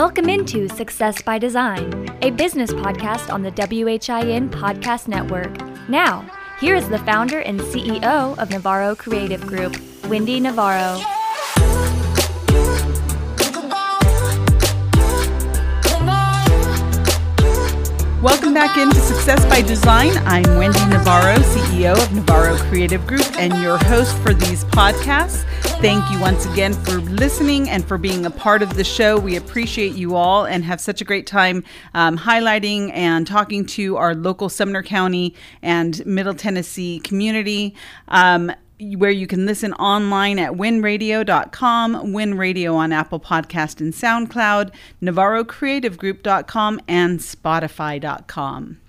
Welcome into Success by Design, a business podcast on the WHIN Podcast Network. Now, here is the founder and CEO of Navarro Creative Group, Wendy Navarro. Welcome back into Success by Design. I'm Wendy Navarro, CEO of Navarro Creative Group, and your host for these podcasts. Thank you once again for listening and for being a part of the show. We appreciate you all and have such a great time um, highlighting and talking to our local Sumner County and Middle Tennessee community. Um, where you can listen online at winradio.com, winradio on Apple Podcast and SoundCloud, navarrocreativegroup.com, and spotify.com.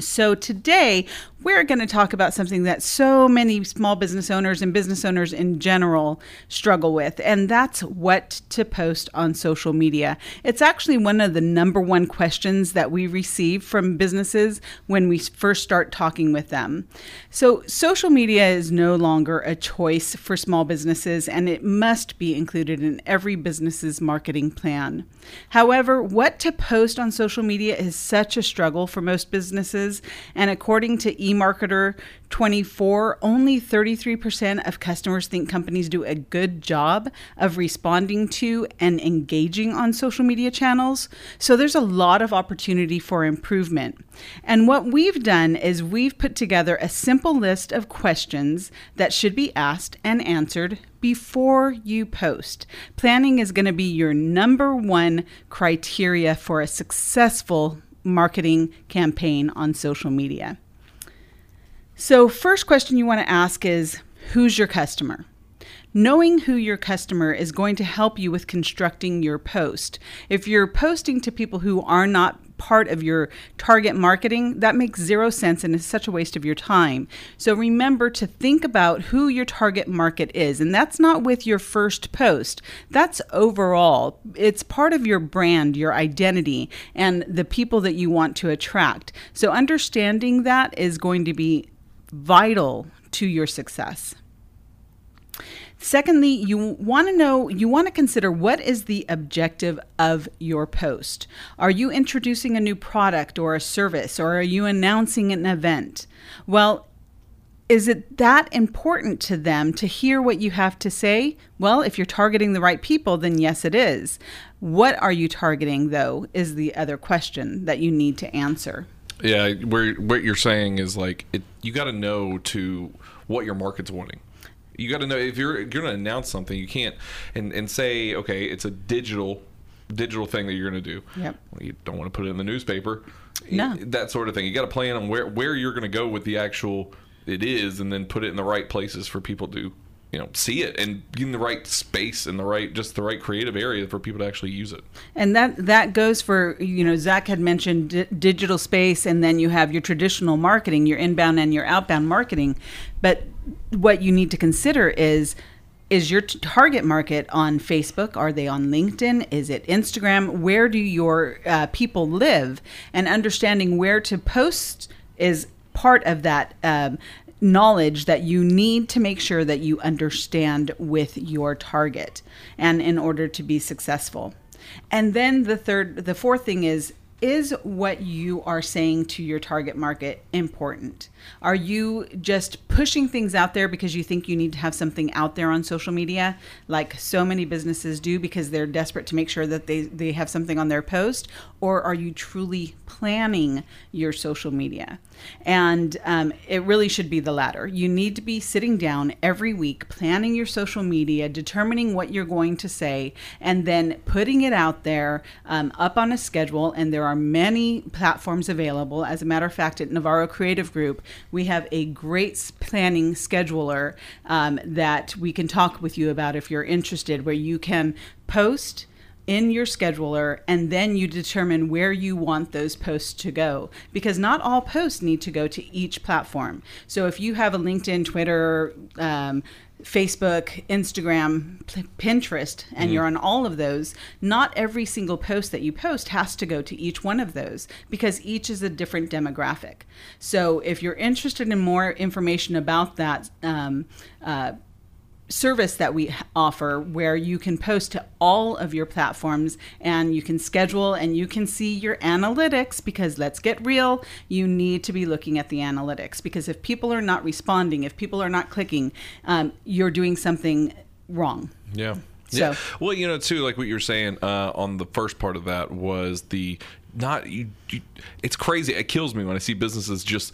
So today we're going to talk about something that so many small business owners and business owners in general struggle with, and that's what to post on social media. It's actually one of the number one questions that we receive from businesses when we first start talking with them. So, social media is no longer a choice for small businesses, and it must be included in every business's marketing plan. However, what to post on social media is such a struggle for most businesses, and according to eMarketer 24, only 33% of customers think companies do a good job of responding to and engaging on social media channels. So there's a lot of opportunity for improvement. And what we've done is we've put together a simple list of questions that should be asked and answered before you post. Planning is going to be your number one criteria for a successful marketing campaign on social media. So, first question you want to ask is who's your customer? Knowing who your customer is going to help you with constructing your post. If you're posting to people who are not part of your target marketing, that makes zero sense and is such a waste of your time. So remember to think about who your target market is. And that's not with your first post, that's overall. It's part of your brand, your identity, and the people that you want to attract. So understanding that is going to be vital to your success. Secondly, you want to know, you want to consider what is the objective of your post. Are you introducing a new product or a service, or are you announcing an event? Well, is it that important to them to hear what you have to say? Well, if you're targeting the right people, then yes, it is. What are you targeting, though, is the other question that you need to answer. Yeah, where what you're saying is like it, you got to know to what your market's wanting. You got to know if you're, you're going to announce something, you can't and and say okay, it's a digital digital thing that you're going to do. Yep. Well, you don't want to put it in the newspaper. No. That sort of thing. You got to plan on where where you're going to go with the actual it is, and then put it in the right places for people to you know see it and in the right space and the right just the right creative area for people to actually use it and that that goes for you know zach had mentioned d- digital space and then you have your traditional marketing your inbound and your outbound marketing but what you need to consider is is your target market on Facebook? Are they on LinkedIn? Is it Instagram? Where do your uh, people live? And understanding where to post is part of that um, knowledge that you need to make sure that you understand with your target and in order to be successful. And then the third the fourth thing is is what you are saying to your target market important? Are you just pushing things out there because you think you need to have something out there on social media, like so many businesses do because they're desperate to make sure that they, they have something on their post? Or are you truly planning your social media? And um, it really should be the latter. You need to be sitting down every week, planning your social media, determining what you're going to say, and then putting it out there um, up on a schedule. And there are many platforms available. As a matter of fact, at Navarro Creative Group, we have a great planning scheduler um, that we can talk with you about if you're interested, where you can post in your scheduler and then you determine where you want those posts to go. Because not all posts need to go to each platform. So if you have a linkedin twitter um, Facebook, Instagram, Pinterest, and mm-hmm. you're on all of those, not every single post that you post has to go to each one of those because each is a different demographic. So if you're interested in more information about that, um, uh, service that we offer where you can post to all of your platforms and you can schedule and you can see your analytics because let's get real you need to be looking at the analytics because if people are not responding if people are not clicking um, you're doing something wrong Yeah. So- yeah. Well, you know, too, like what you were saying uh, on the first part of that was the not you, you. It's crazy. It kills me when I see businesses just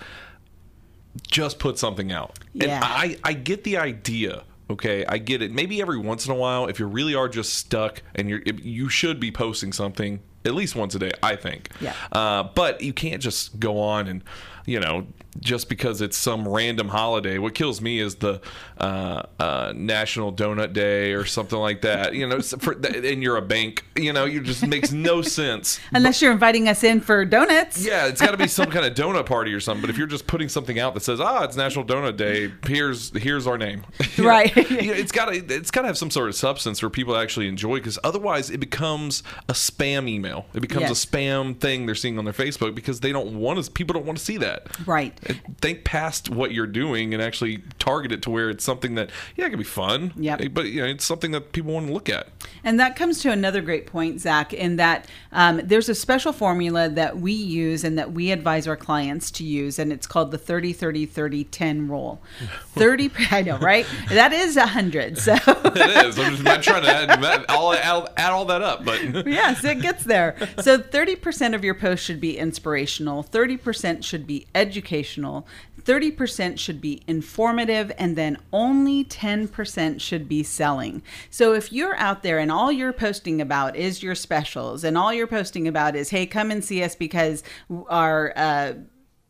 just put something out. Yeah. And I I get the idea. Okay, I get it. Maybe every once in a while, if you really are just stuck and you're, you should be posting something at least once a day. I think. Yeah. Uh, but you can't just go on and, you know, just because it's some random holiday. What kills me is the uh, uh, National Donut Day or something like that. You know, for, and you're a bank. You know, it just makes no sense. unless you're inviting us in for donuts Yeah, it's got to be some kind of donut party or something. But if you're just putting something out that says, "Ah, it's National Donut Day," here's here's our name. Know, Right. you know, it's got to it's got to have some sort of substance for people to actually enjoy. Because otherwise, it becomes a spam email. It becomes Yes. a spam thing they're seeing on their Facebook because they don't want to. People don't want to see that. right Think past what you're doing and actually target it to where it's something that yeah, it can be fun. Yeah. But you know, it's something that people want to look at. And that comes to another great point, Zach, in that um, there's a special formula that we use and that we advise our clients to use, and it's called the 30 30 30 10 rule. 30, I know, right? That is 100. So, It is. I'm just I'm trying to add, all, add, add all that up, but yes, it gets there. So, 30% of your post should be inspirational, 30% should be educational, 30% should be informative, and then only 10% should be selling. So if you're out there and all you're posting about is your specials, and all you're posting about is, hey, come and see us because our, uh,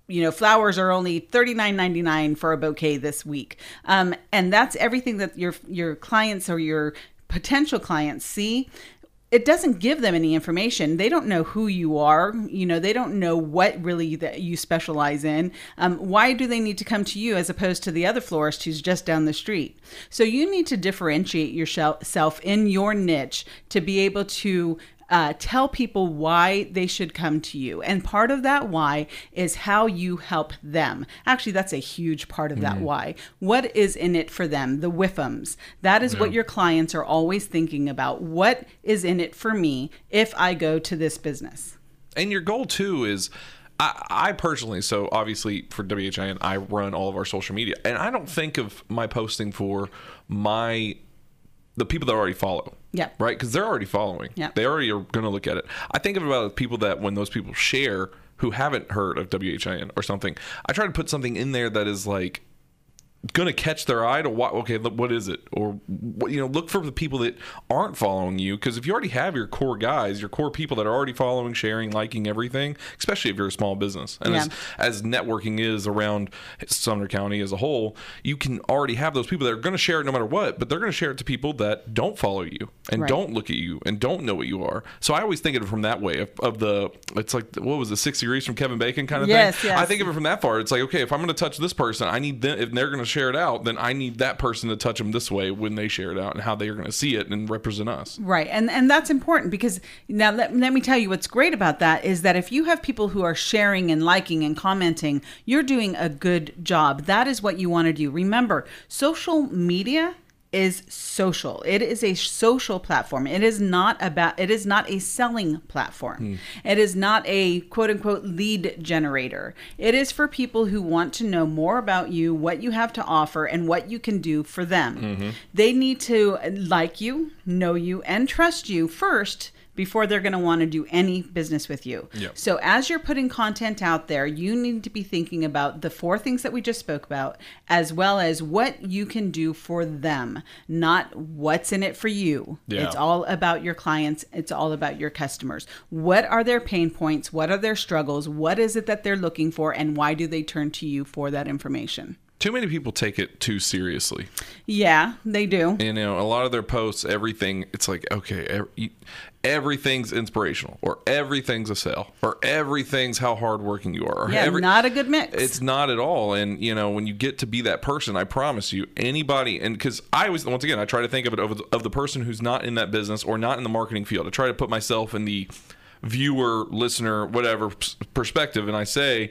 you know, flowers are only thirty nine ninety nine for a bouquet this week, um, and that's everything that your your clients or your potential clients see it doesn't give them any information. They don't know who you are. You know, they don't know what really that you specialize in. Um, why do they need to come to you as opposed to the other florist who's just down the street? So you need to differentiate yourself in your niche to be able to uh, tell people why they should come to you. And part of that why is how you help them. Actually, that's a huge part of that why. What is in it for them? The whiffums. That is what your clients are always thinking about. What is in it for me if I go to this business? and your goal too is I, I personally so obviously for WHIN I run all of our social media and I don't think of my posting for my the people that already follow Yeah. right because they're already following Yeah. they already are going to look at it I think of about people that when those people share who haven't heard of WHIN or something I try to put something in there that is like going to catch their eye to what okay what is it or you know look for the people that aren't following you because if you already have your core guys your core people that are already following sharing liking everything especially if you're a small business and Yeah. as, as networking is around Sumner County as a whole you can already have those people that are going to share it no matter what but they're going to share it to people that don't follow you and Right. don't look at you and don't know what you are so I always think of it from that way of, of the it's like what was the six degrees from Kevin Bacon kind of Yes, thing yes. I think of it from that far it's like okay if I'm going to touch this person I need them if they're going to share it out then I need that person to touch them this way when they share it out and how they are going to see it and represent us Right. And and that's important because now let, let me tell you what's great about that is that if you have people who are sharing and liking and commenting, you're doing a good job. That is what you want to do. Remember, social media is social. It is a social platform. It is not about it is not a selling platform. Hmm. It is not a quote unquote lead generator. It is for people who want to know more about you, what you have to offer and what you can do for them. Mm-hmm. They need to like you, know you and trust you first before they're going to want to do any business with you. Yep. So as you're putting content out there, you need to be thinking about the four things that we just spoke about, as well as what you can do for them, not what's in it for you. Yeah. It's all about your clients, it's all about your customers. What are their pain points? What are their struggles? What is it that they're looking for and why do they turn to you for that information? Too many people take it too seriously Yeah, they do. you know a lot of their posts everything it's like okay ev- everything's inspirational or everything's a sale or everything's how hardworking you are or Yeah, every- not a good mix. It's not at all. And you know, when you get to be that person, I promise you, anybody, and because I always, once again, I try to think of it of of the person who's not in that business or not in the marketing field. I try to put myself in the viewer, listener, whatever perspective, and I say.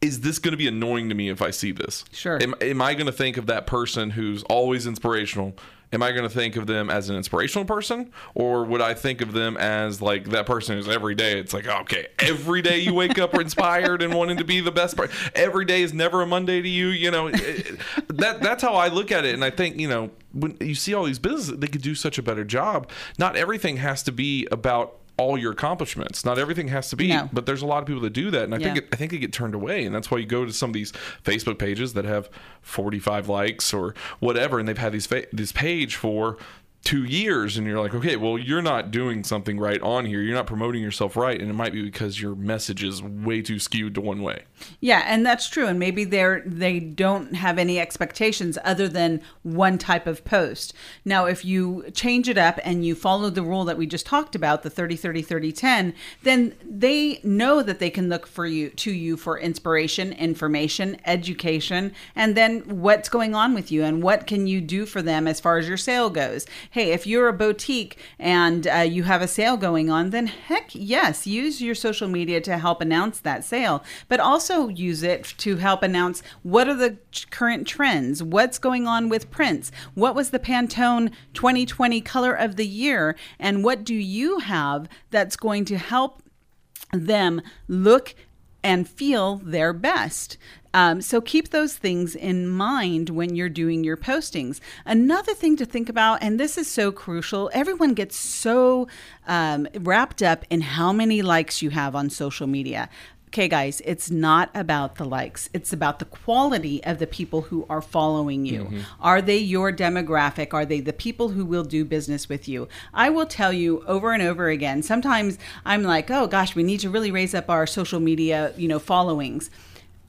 Is this going to be annoying to me if I see this? Sure. Am, am I going to think of that person who's always inspirational? Am I going to think of them as an inspirational person, or would I think of them as like that person who's every day? It's like okay, every day you wake up inspired and wanting to be the best part. Every day is never a Monday to you. You know, it- that that's how I look at it, and I think you know when you see all these businesses, they could do such a better job. Not everything has to be about all your accomplishments. Not everything has to be, No. but there's a lot of people that do that, and I think it, I think they get turned away, and that's why you go to some of these Facebook pages that have 45 likes or whatever, and they've had these fa- this page for two years, and you're like, okay, well, you're not doing something right on here. You're not promoting yourself right, and it might be because your message is way too skewed to one way. Yeah, and that's true. And maybe they're they don't have any expectations other than one type of post. Now, if you change it up and you follow the rule that we just talked about, the 30 30 30 10, then they know that they can look for you to you for inspiration, information, education, and then what's going on with you and what can you do for them as far as your sale goes. Hey, if you're a boutique and uh, you have a sale going on, then heck yes, use your social media to help announce that sale, but also use it to help announce what are the current trends, what's going on with prints, what was the Pantone 2020 color of the year, and what do you have that's going to help them look and feel their best. Um, so keep those things in mind when you're doing your postings. Another thing to think about, and this is so crucial, everyone gets so um, wrapped up in how many likes you have on social media. Okay, guys, it's not about the likes. It's about the quality of the people who are following you. Are they your demographic? Are they the people who will do business with you? I will tell you over and over again. Sometimes I'm like, oh gosh, we need to really raise up our social media, you know, followings.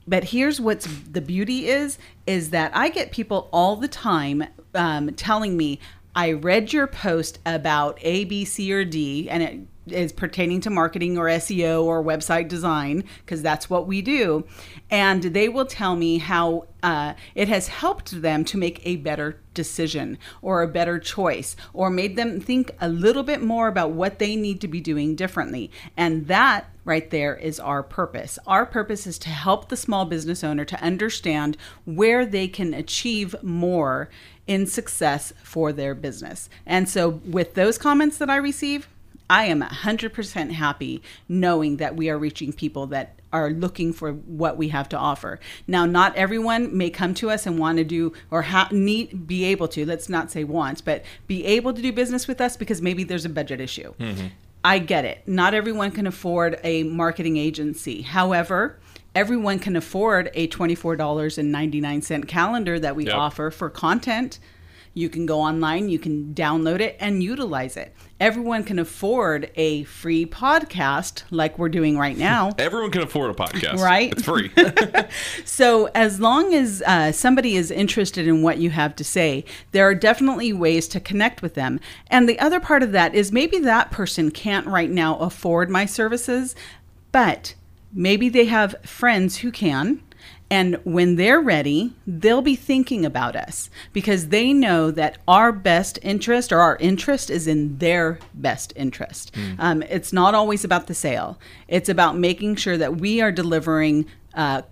But here's what's the beauty is is that I get people all the time um, telling me, I read your post about A, B, C, or D, and it is pertaining to marketing or SEO or website design, because that's what we do. And they will tell me how uh, it has helped them to make a better decision or a better choice or made them think a little bit more about what they need to be doing differently. And that right there is our purpose. Our purpose is to help the small business owner to understand where they can achieve more in success for their business. And so, with those comments that I receive, I am 100% happy knowing that we are reaching people that are looking for what we have to offer. Now, not everyone may come to us and want to do or ha- need be able to, let's not say want, but be able to do business with us because maybe there's a budget issue. Mm-hmm. I get it. Not everyone can afford a marketing agency. However, everyone can afford a $24.99 calendar that we Yep. offer for content. You can go online, you can download it and utilize it. Everyone can afford a free podcast like we're doing right now. Everyone can afford a podcast, Right? It's free. So, as long as uh, somebody is interested in what you have to say, there are definitely ways to connect with them. And the other part of that is maybe that person can't right now afford my services, but maybe they have friends who can. And when they're ready, they'll be thinking about us because they know that our best interest or our interest is in their best interest. Um, it's not always about the sale, it's about making sure that we are delivering uh,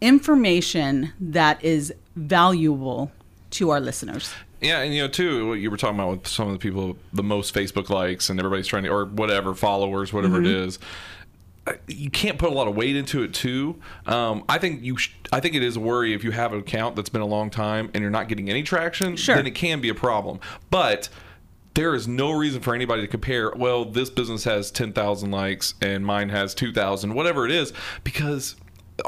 information that is valuable to our listeners. Yeah, and you know too, what you were talking about with some of the people, the most Facebook likes, and everybody's trying to, or whatever followers, whatever Mm-hmm. it is. You can't put a lot of weight into it too. Um, I think you. Sh- I think it is a worry if you have an account that's been a long time and you're not getting any traction. Sure. Then it can be a problem. But there is no reason for anybody to compare. Well, this business has ten thousand likes and mine has two thousand, whatever it is, because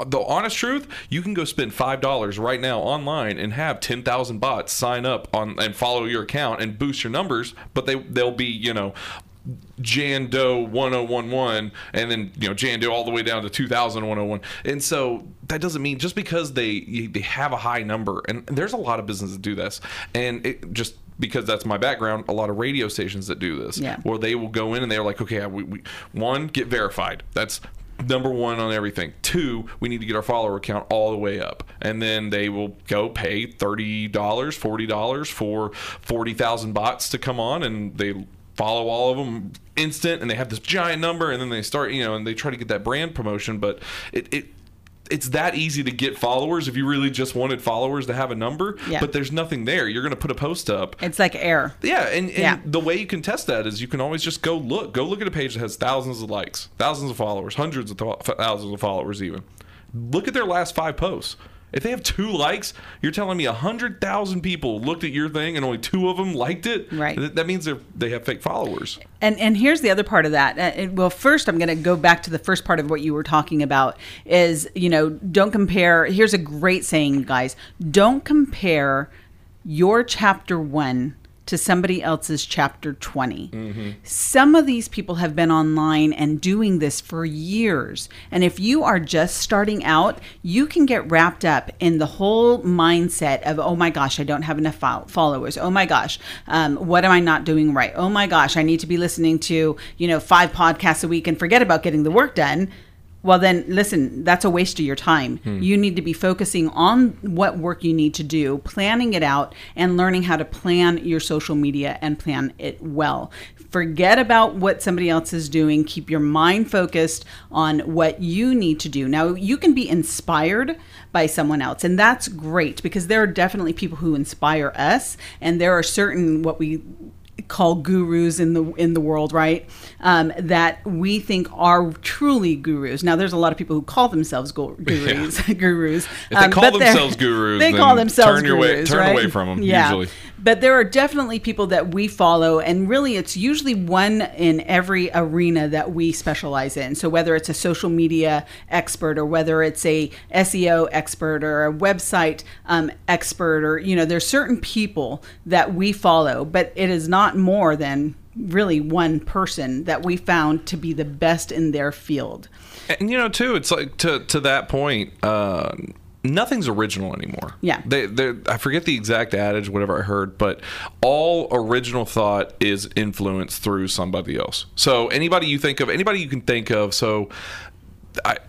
the honest truth, you can go spend five dollars right now online and have ten thousand bots sign up on and follow your account and boost your numbers, but they they'll be you know. Jan Doe 1011 and then you know Jan Doe all the way down to 2101 and so that doesn't mean just because they they have a high number and there's a lot of businesses that do this and it just because that's my background a lot of radio stations that do this Yeah. where they will go in and they're like okay we, we one get verified. That's number one on everything. Two we need to get our follower count all the way up. And then they will go pay $30 $40 for 40000 bots to come on and they follow all of them instant and they have this giant number and then they start you know and they try to get that brand promotion but it, it it's that easy to get followers if you really just wanted followers to have a number. Yeah. But there's nothing there. You're going to put a post up. It's like air. Yeah, and, and Yeah. the way you can test that is you can always just go look. Go look at a page that has thousands of likes, thousands of followers, hundreds of th- thousands of followers even. Look at their last five posts. If they have two likes, you're telling me 100,000 people looked at your thing and only two of them liked it? Right. Th- That means they're, have fake followers. And and here's the other part of that. Uh, well, first I'm going to go back to the first part of what you were talking about is, you know, don't compare. Here's a great saying, guys. Don't compare your chapter 1 to somebody else's chapter 20. Some of these people have been online and doing this for years. And if you are just starting out, you can get wrapped up in the whole mindset of, oh my gosh, I don't have enough followers. Oh my gosh, um, what am I not doing right? Oh my gosh, I need to be listening to, you know, five podcasts a week and forget about getting the work done. Well, then listen, that's a waste of your time. Hmm. You need to be focusing on what work you need to do, planning it out, and learning how to plan your social media and plan it well. Forget about what somebody else is doing. Keep your mind focused on what you need to do. Now, you can be inspired by someone else, and that's great because there are definitely people who inspire us, and there are certain what we call gurus in the in the world, right? Um, that we think are truly gurus. Now, there's a lot of people who call themselves gu- gurus. gurus. If they Um, call themselves gurus, they call themselves turn your way- turn right? away from 'em, Yeah. usually. But there are definitely people that we follow, and really, it's usually one in every arena that we specialize in. So whether it's a social media expert, or whether it's a SEO expert, or a website um, expert, or you know, there's certain people that we follow, but it is not more than really one person that we found to be the best in their field. And you know, too, it's like to to that point, uh, nothing's original anymore. Yeah. they, I forget the exact adage, whatever I heard, but all original thought is influenced through somebody else. So anybody you think of, anybody you can think of, so.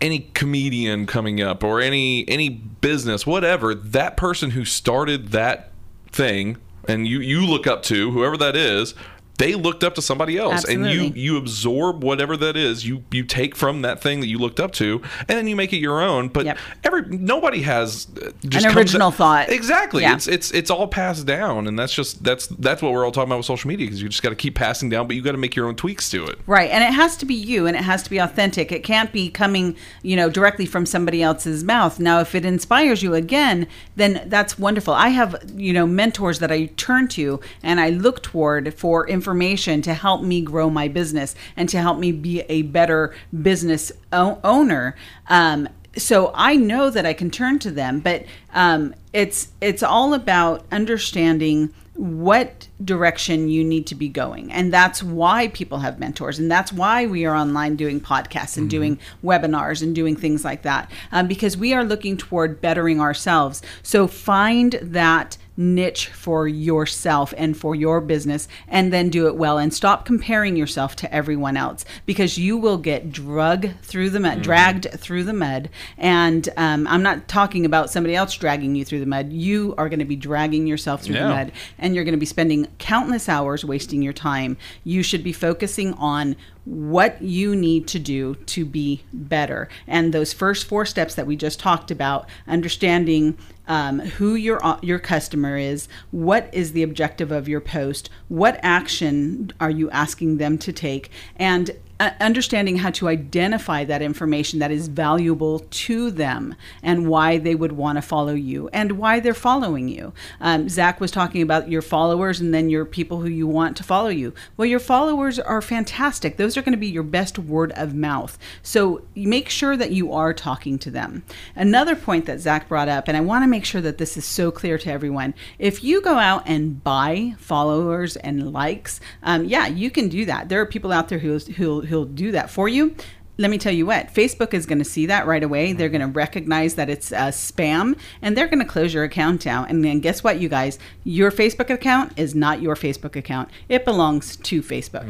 Any comedian coming up, or any any business, whatever, that person who started that thing, and you you look up to whoever that is, they looked up to somebody else, and you you absorb whatever that is you you take from that thing that you looked up to and then you make it your own but Yep. every nobody has uh, just An original thought. exactly Yeah. it's it's it's all passed down and that's just that's that's what we're all talking about with social media because you just got to keep passing down but you got to make your own tweaks to it Right. And it has to be you and it has to be authentic. It can't be coming, you know, directly from somebody else's mouth. Now, if it inspires you again, then that's wonderful. I have, you know, mentors that I turn to and I look toward for information to help me grow my business and to help me be a better business o- owner. Um, so I know that I can turn to them, but um, it's it's all about understanding what direction you need to be going. And that's why people have mentors. And that's why we are online doing podcasts and doing webinars and doing things like that, um, because we are looking toward bettering ourselves. So find that niche for yourself and for your business and then do it well. And stop comparing yourself to everyone else because you will get drug through the mud dragged through the mud. And um, i'm not talking about somebody else dragging you through the mud. You are going to be dragging yourself through Yeah. the mud and you're going to be spending countless hours wasting your time. You should be focusing on what you need to do to be better. And those first four steps that we just talked about, understanding um, who your uh, your customer is, what is the objective of your post, what action are you asking them to take, and understanding how to identify that information that is valuable to them and why they would want to follow you and why they're following you. Um, Zach was talking about your followers and then your people who you want to follow you. Well, your followers are fantastic. Those are going to be your best word of mouth. So make sure that you are talking to them. Another point that Zach brought up, and I want to make sure that this is so clear to everyone if you go out and buy followers and likes, um, yeah, you can do that. There are people out there who, who, who'll do that for you. Let me tell you what facebook is going to see that right away. They're going to recognize that it's uh, spam and they're going to close your account down. And then guess what you guys? Your facebook account is not your facebook account. It belongs to facebook.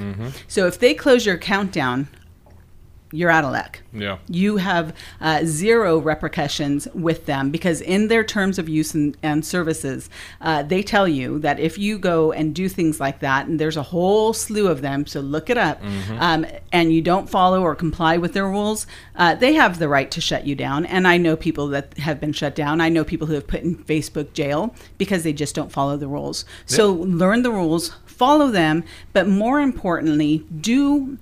So if they close your account down you're out of luck. Yeah. You have uh, zero repercussions with them because in their terms of use and, and services, uh, they tell you that if you go and do things like that, and there's a whole slew of them, so look it up, um, and you don't follow or comply with their rules, uh, they have the right to shut you down. And I know people that have been shut down. I know people who have put in Facebook jail because they just don't follow the rules. So learn the rules, follow them, but more importantly, do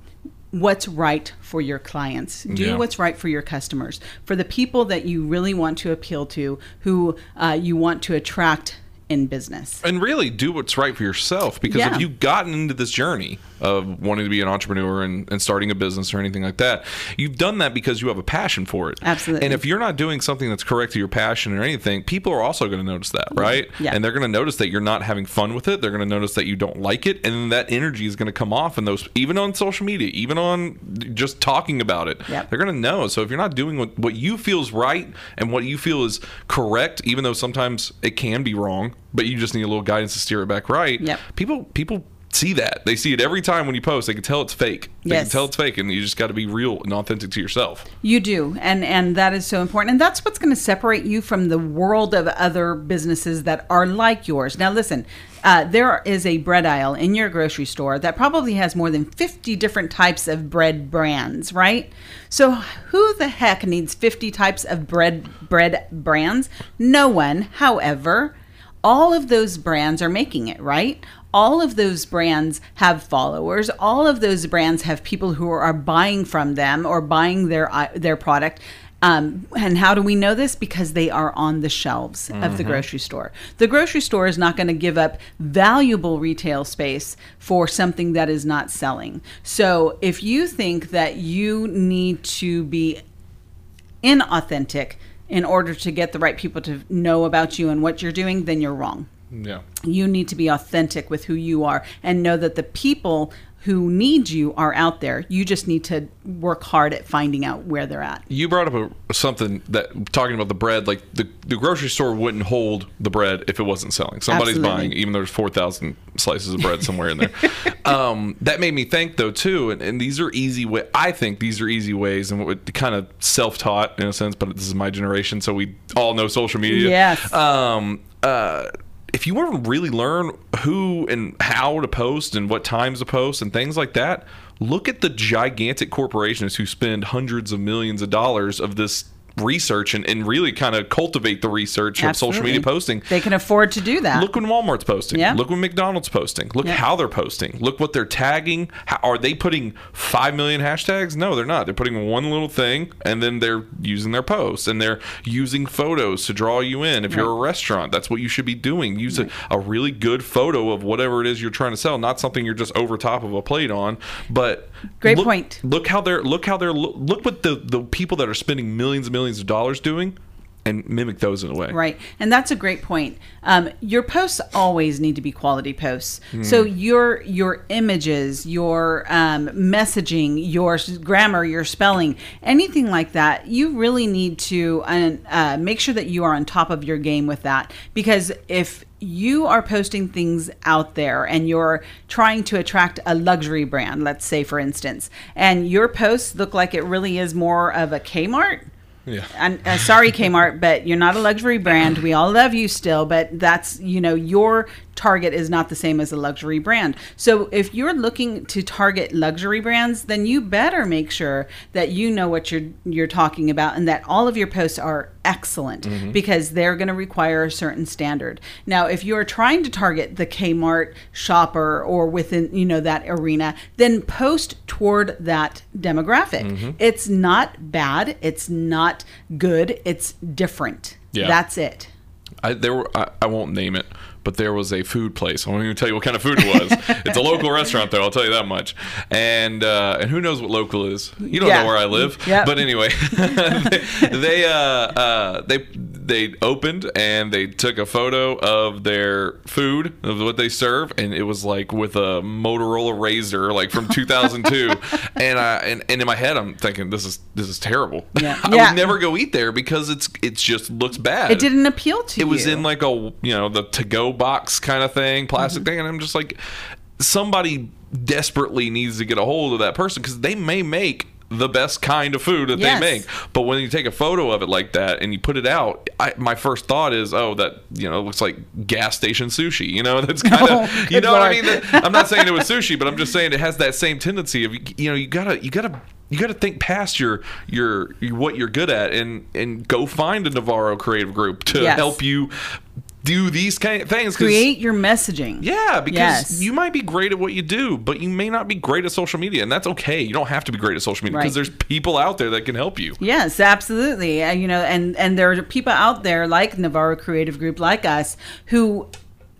what's right for your clients. Do Yeah. what's right for your customers, for the people that you really want to appeal to, who uh, you want to attract in business. and really do what's right for yourself because Yeah. if you've gotten into this journey of wanting to be an entrepreneur and, and starting a business or anything like that you've done that because you have a passion for it Absolutely. and if you're not doing something that's correct to your passion or anything people are also going to notice that right Yeah. and they're going to notice that you're not having fun with it they're going to notice that you don't like it and that energy is going to come off in those even on social media even on just talking about it Yep. they're going to know so if you're not doing what, what you feel is right and what you feel is correct even though sometimes it can be wrong but you just need a little guidance to steer it back right Yep. people people see that they see it every time when you post they can tell it's fake they Yes. can tell it's fake and you just got to be real and authentic to yourself You do, and and that is so important, and that's what's going to separate you from the world of other businesses that are like yours. Now, listen, uh, there is a bread aisle in your grocery store that probably has more than fifty different types of bread brands, right? So, who the heck needs fifty types of bread bread brands? No one. However, all of those brands are making it, right? All of those brands have followers. All of those brands have people who are buying from them or buying their uh, their product. Um, and how do we know this? Because they are on the shelves of the grocery store. The grocery store is not going to give up valuable retail space for something that is not selling. So if you think that you need to be inauthentic in order to get the right people to know about you and what you're doing, then you're wrong. Yeah You need to be authentic with who you are and know that the people who need you are out there. You just need to work hard at finding out where they're at. you brought up a, something that talking about the bread like the, the grocery store wouldn't hold the bread if it wasn't selling somebody's Absolutely. buying even though there's 4000 slices of bread somewhere in there um, that made me think though too and, and these are easy way i think these are easy ways and what kind of self-taught in a sense but this is my generation so we all know social media Yes. um, uh, if you want to really learn who and how to post and what times to post and things like that, look at the gigantic corporations who spend hundreds of millions of dollars of this research and, and really kind of cultivate the research of social media posting. They can afford to do that. Look when Walmart's posting. Yeah. Look when McDonald's posting. Look Yeah. how they're posting. Look what they're tagging. How, are they putting five million hashtags? No, they're not. They're putting one little thing and then they're using their posts and they're using photos to draw you in. If you're a restaurant, that's what you should be doing. Use a, a really good photo of whatever it is you're trying to sell, not something you're just over top of a plate on. But Great look- point. Look how they're look how they're look what the the people that are spending millions and millions of dollars doing. And mimic those in a way. Right. And that's a great point. Um, your posts always need to be quality posts. Hmm. So your your images, your um, messaging, your grammar, your spelling, anything like that, you really need to uh, uh, make sure that you are on top of your game with that. Because if you are posting things out there and you're trying to attract a luxury brand, let's say for instance, and your posts look like it really is more of a Kmart, Yeah. and uh, sorry Kmart, but you're not a luxury brand. We all love you still, but that's you know your target is not the same as a luxury brand. So if you're looking to target luxury brands, then you better make sure that you know what you're you're talking about and that all of your posts are excellent mm-hmm. because they're going to require a certain standard. Now, if you're trying to target the Kmart shopper or within you know that arena, then post toward that demographic. Mm-hmm. It's not bad. It's not good. It's different. Yeah. That's it. I, there were, I, I won't name it, but there was a food place. I won't even tell you what kind of food it was. it's a local restaurant, though. I'll tell you that much. And uh, and who knows what local is? You don't Yeah. know where I live. Yep. But anyway, they they, uh, uh, they they opened and they took a photo of their food of what they serve, and it was like with a Motorola Razr, like from 2002. and I and, and in my head, I'm thinking this is this is terrible. Yeah. I Yeah. would never go eat there because it's it's just looks bad. It didn't appeal to It you. was in like a you know the to go box kind of thing, plastic mm-hmm. thing, and I'm just like, somebody desperately needs to get a hold of that person because they may make the best kind of food that Yes. they make. But when you take a photo of it like that and you put it out, I, my first thought is, oh, that you know looks like gas station sushi. You know, that's kind of Oh, you know what I mean. I'm not saying it was sushi, but I'm just saying it has that same tendency of you know you gotta you gotta. You got to think past your, your your what you're good at and and go find a Navarro creative group to Yes. help you do these kind of things. Create your messaging. yeah, because Yes. you might be great at what you do, but you may not be great at social media, and that's okay. You don't have to be great at social media because Right. there's people out there that can help you. Yes, absolutely. Uh, you know, and and there are people out there like Navarro Creative Group, like us, who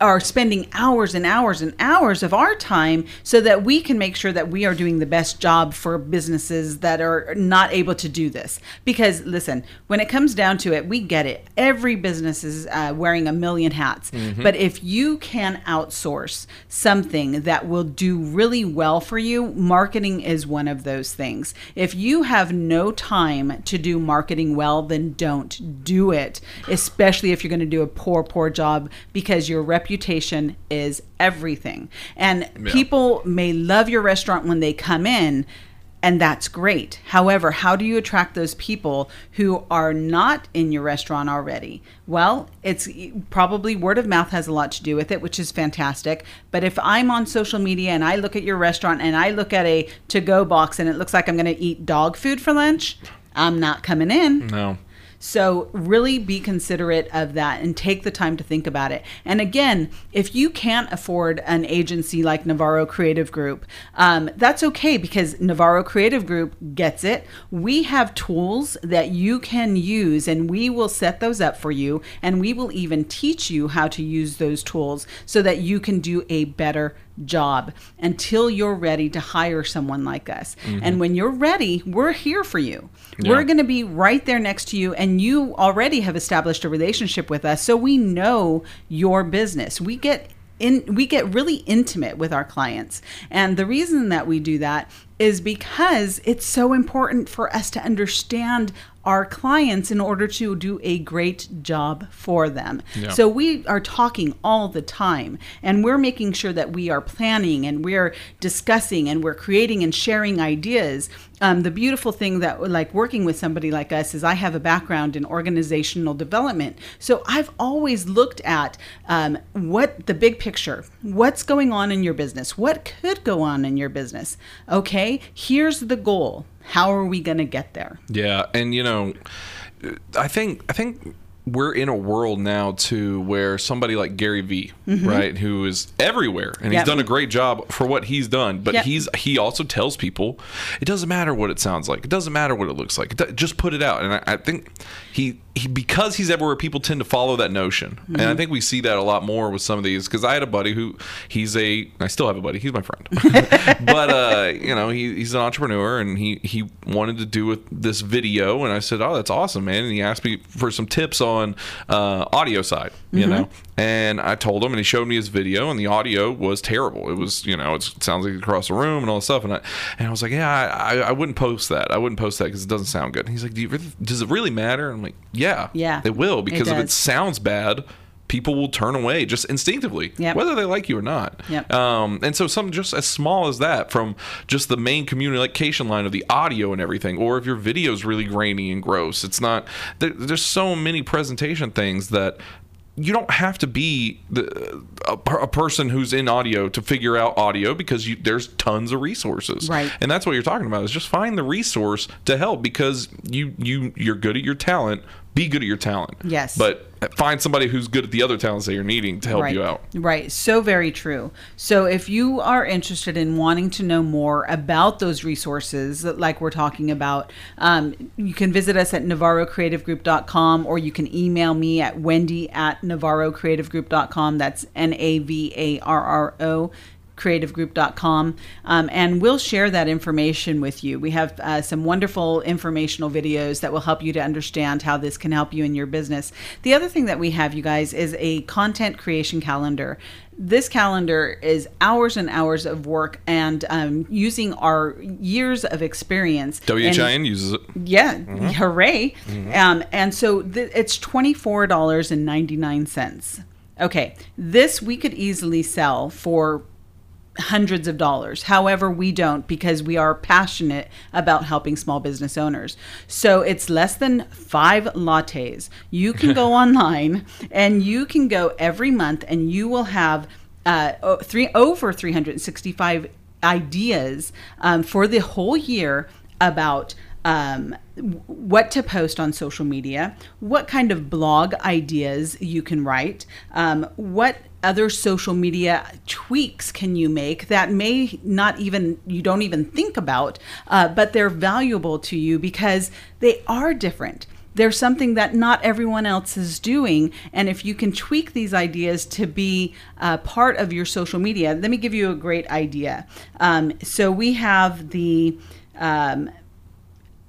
are spending hours and hours and hours of our time so that we can make sure that we are doing the best job for businesses that are not able to do this. Because listen, when it comes down to it, we get it. Every business is uh, wearing a million hats, but if you can outsource something that will do really well for you, marketing is one of those things. If you have no time to do marketing well, then don't do it, especially if you're going to do a poor, poor job because your reputation is everything. And Yeah. people may love your restaurant when they come in. And that's great. However, how do you attract those people who are not in your restaurant already? Well, it's probably word of mouth has a lot to do with it, which is fantastic. But if I'm on social media and I look at your restaurant and I look at a to go box and it looks like I'm going to eat dog food for lunch, I'm not coming in. No. So, really be considerate of that and take the time to think about it. And again, if you can't afford an agency like Navarro Creative Group, um, that's okay because Navarro Creative Group gets it. We have tools that you can use, and we will set those up for you. And we will even teach you how to use those tools so that you can do a better job until you're ready to hire someone like us. Mm-hmm. And when you're ready, we're here for you. Yeah. We're going to be right there next to you and you already have established a relationship with us so we know your business. We get in we get really intimate with our clients. And the reason that we do that is because it's so important for us to understand our clients in order to do a great job for them. Yeah. So we are talking all the time and we're making sure that we are planning and we're discussing and we're creating and sharing ideas. Um, the beautiful thing that like working with somebody like us is I have a background in organizational development. So I've always looked at um, what the big picture, what's going on in your business, what could go on in your business. Okay, here's the goal. How are we going to get there? Yeah, and you know, I think I think we're in a world now too where somebody like Gary Vee, right, who is everywhere and Mm-hmm. Yep. he's done a great job for what he's done, but Yep. he's he also tells people it doesn't matter what it sounds like, it doesn't matter what it looks like, it just put it out. And I, I think he he because he's everywhere, people tend to follow that notion, and Mm-hmm. I think we see that a lot more with some of these. Because I had a buddy who he's a I still have a buddy, he's my friend, but uh, you know he, he's an entrepreneur and he he wanted to do with this video, and I said, oh, that's awesome, man, and he asked me for some tips on uh, audio side, you Mm-hmm. know, and I told him, and he showed me his video, and the audio was terrible. It was you know it sounds like across the room and all this stuff, and I and I was like, yeah, I, I, I wouldn't post that, I wouldn't post that because it doesn't sound good. And he's like, do you really, does it really matter? I'm like, yeah, Yeah, it will because if it sounds bad. People will turn away just instinctively, Yep. whether they like you or not. Yep. Um, and so something just as small as that from just the main communication line of the audio and everything, or if your video is really grainy and gross, it's not. There, there's so many presentation things that you don't have to be the, a, a person who's in audio to figure out audio because you, there's tons of resources. Right. And that's what you're talking about is just find the resource to help because you you you're good at your talent. Be good at your talent. Yes. But find somebody who's good at the other talents that you're needing to help right. you out. Right. So very true. So if you are interested in wanting to know more about those resources, like we're talking about, um, you can visit us at navarrocreativegroup.com or you can email me at wendy at navarrocreativegroup.com. That's N A V A R R O creativegroup.com um, and we'll share that information with you we have uh, some wonderful informational videos that will help you to understand how this can help you in your business the other thing that we have you guys is a content creation calendar this calendar is hours and hours of work and um, using our years of experience WHIN uses it. yeah, hooray! Um, and so th- it's twenty four dollars and ninety nine cents. Okay, this we could easily sell for hundreds of dollars. However, we don't because we are passionate about helping small business owners. So it's less than five lattes. You can go online and you can go every month and you will have uh, three over 365 ideas um, for the whole year about um, what to post on social media, what kind of blog ideas you can write, um, what other social media tweaks can you make that may not even you don't even think about, uh, but they're valuable to you because they are different there's something that not everyone else is doing. And if you can tweak these ideas to be uh, part of your social media, let me give you a great idea. Um, so we have the um,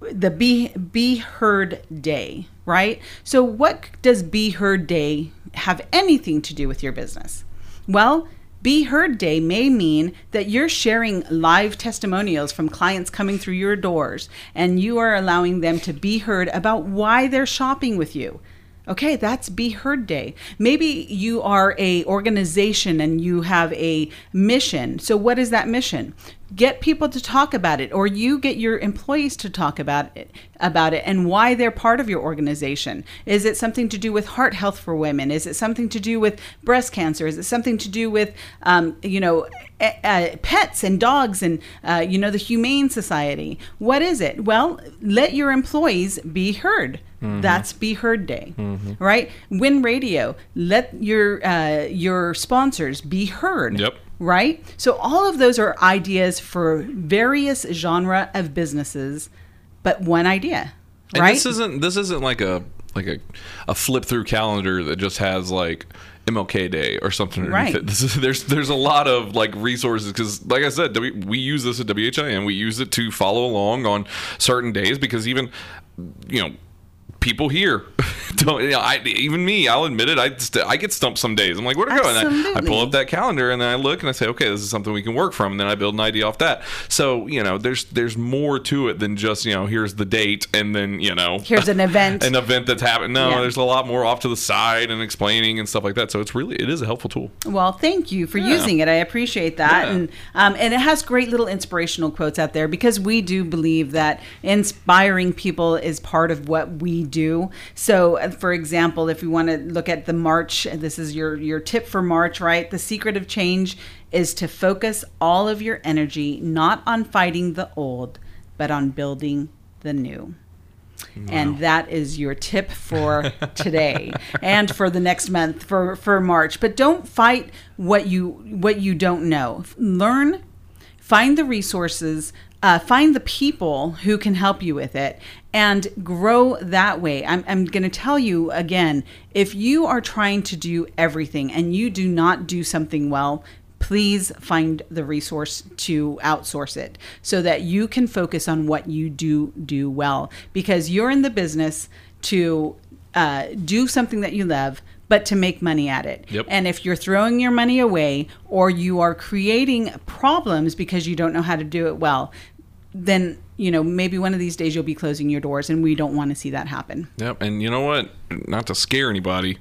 the be be heard day right so what does be heard day have anything to do with your business well be Heard Day may mean that you're sharing live testimonials from clients coming through your doors and you are allowing them to be heard about why they're shopping with you. Okay, that's Be Heard Day. Maybe you are a organization and you have a mission. So what is that mission? Get people to talk about it or you get your employees to talk about it about it and why they're part of your organization. Is it something to do with heart health for women? Is it something to do with breast cancer? Is it something to do with um, you know uh, pets and dogs and uh, you know the humane society? What is it? Well, let your employees be heard. That's Be Heard Day, right? Win Radio. Let your uh, your sponsors be heard. Yep. Right. So all of those are ideas for various genre of businesses, but one idea. And right. this isn't this isn't like a like a, a flip through calendar that just has like MLK Day or something Right. This is, there's there's a lot of like resources because like I said, w, we use this at WHIN. We use it to follow along on certain days because even you know people here. Don't you know, I, even me i'll admit it I, st- I get stumped some days. I'm like where to go and I, I pull up that calendar and then i look and i say okay this is something we can work from. And then i build an idea off that. So you know there's there's more to it than just you know here's the date and then you know Here's an event. an event that's happened. No Yeah. there's a lot more off to the side and explaining and stuff like that. So it's really it is a helpful tool. Well, thank you for using it. I appreciate that, Yeah. and um, and it has great little inspirational quotes out there because we do believe that inspiring people is part of what we do. So, uh, for example, if we want to look at the March, this is your your tip for March, right? The secret of change is to focus all of your energy not on fighting the old, but on building the new. And that is your tip for today and for the next month for, for March. But don't fight what you what you don't know. Learn, find the resources, uh, find the people who can help you with it, and grow that way. I'm, I'm going to tell you again if you are trying to do everything and you do not do something well, please find the resource to outsource it so that you can focus on what you do do well because you're in the business to uh, do something that you love but to make money at it. Yep. and if you're throwing your money away or you are creating problems because you don't know how to do it well then you know maybe one of these days you'll be closing your doors and we don't want to see that happen. Yep and you know what? Not to scare anybody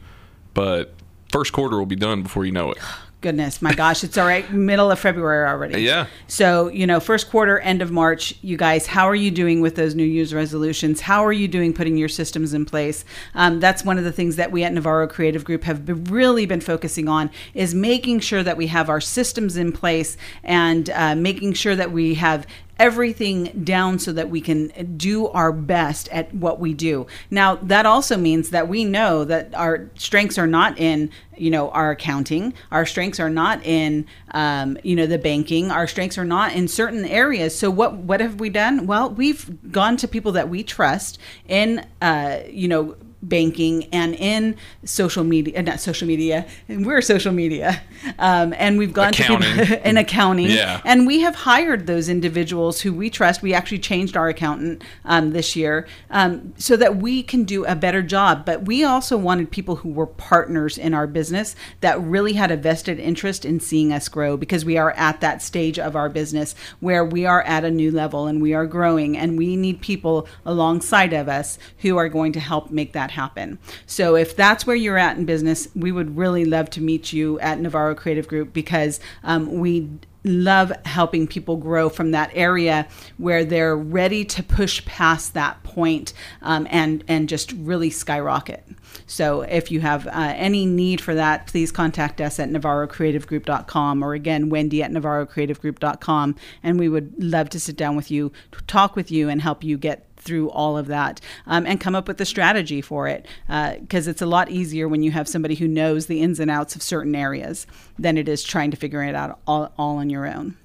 but first quarter will be done before you know it Goodness, my gosh, it's all right. Middle of February already. Yeah. So, you know, first quarter, end of March, you guys, how are you doing with those New Year's resolutions? How are you doing putting your systems in place? Um, that's one of the things that we at Navarro Creative Group have been, really been focusing on is making sure that we have our systems in place and uh, making sure that we have everything down so that we can do our best at what we do. Now, that also means that we know that our strengths are not in, you know, our accounting. Our strengths are not in, um, you know, the banking. Our strengths are not in certain areas. So what what have we done? Well, we've gone to people that we trust in, uh, you know, banking and in social media, uh, not social media, and we're social media, um, and we've gone to Accounting. people in accounting, Yeah. and we have hired those individuals who we trust. We actually changed our accountant um, this year um, so that we can do a better job. But we also wanted people who were partners in our business that really had a vested interest in seeing us grow because we are at that stage of our business where we are at a new level and we are growing, and we need people alongside of us who are going to help make that happen. So if that's where you're at in business, we would really love to meet you at Navarro Creative Group because um, we love helping people grow from that area where they're ready to push past that point, um, and and just really skyrocket. So if you have uh, any need for that, please contact us at navarrocreativegroup.com or again Wendy at navarrocreativegroup.com, and we would love to sit down with you, talk with you, and help you get through all of that um, and come up with a strategy for it because uh, it's a lot easier when you have somebody who knows the ins and outs of certain areas than it is trying to figure it out all, all on your own.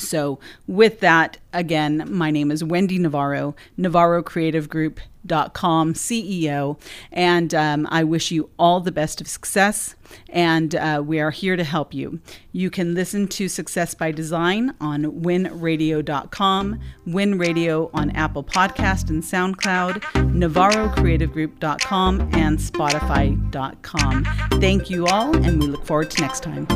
So, with that, again, my name is Wendy Navarro, Navarro Creative Group.com CEO, and um, I wish you all the best of success. And uh, we are here to help you. You can listen to Success by Design on winradio.com, Win Radio on Apple Podcast and SoundCloud, NavarroCreativeGroup.com, and Spotify.com. Thank you all, and we look forward to next time.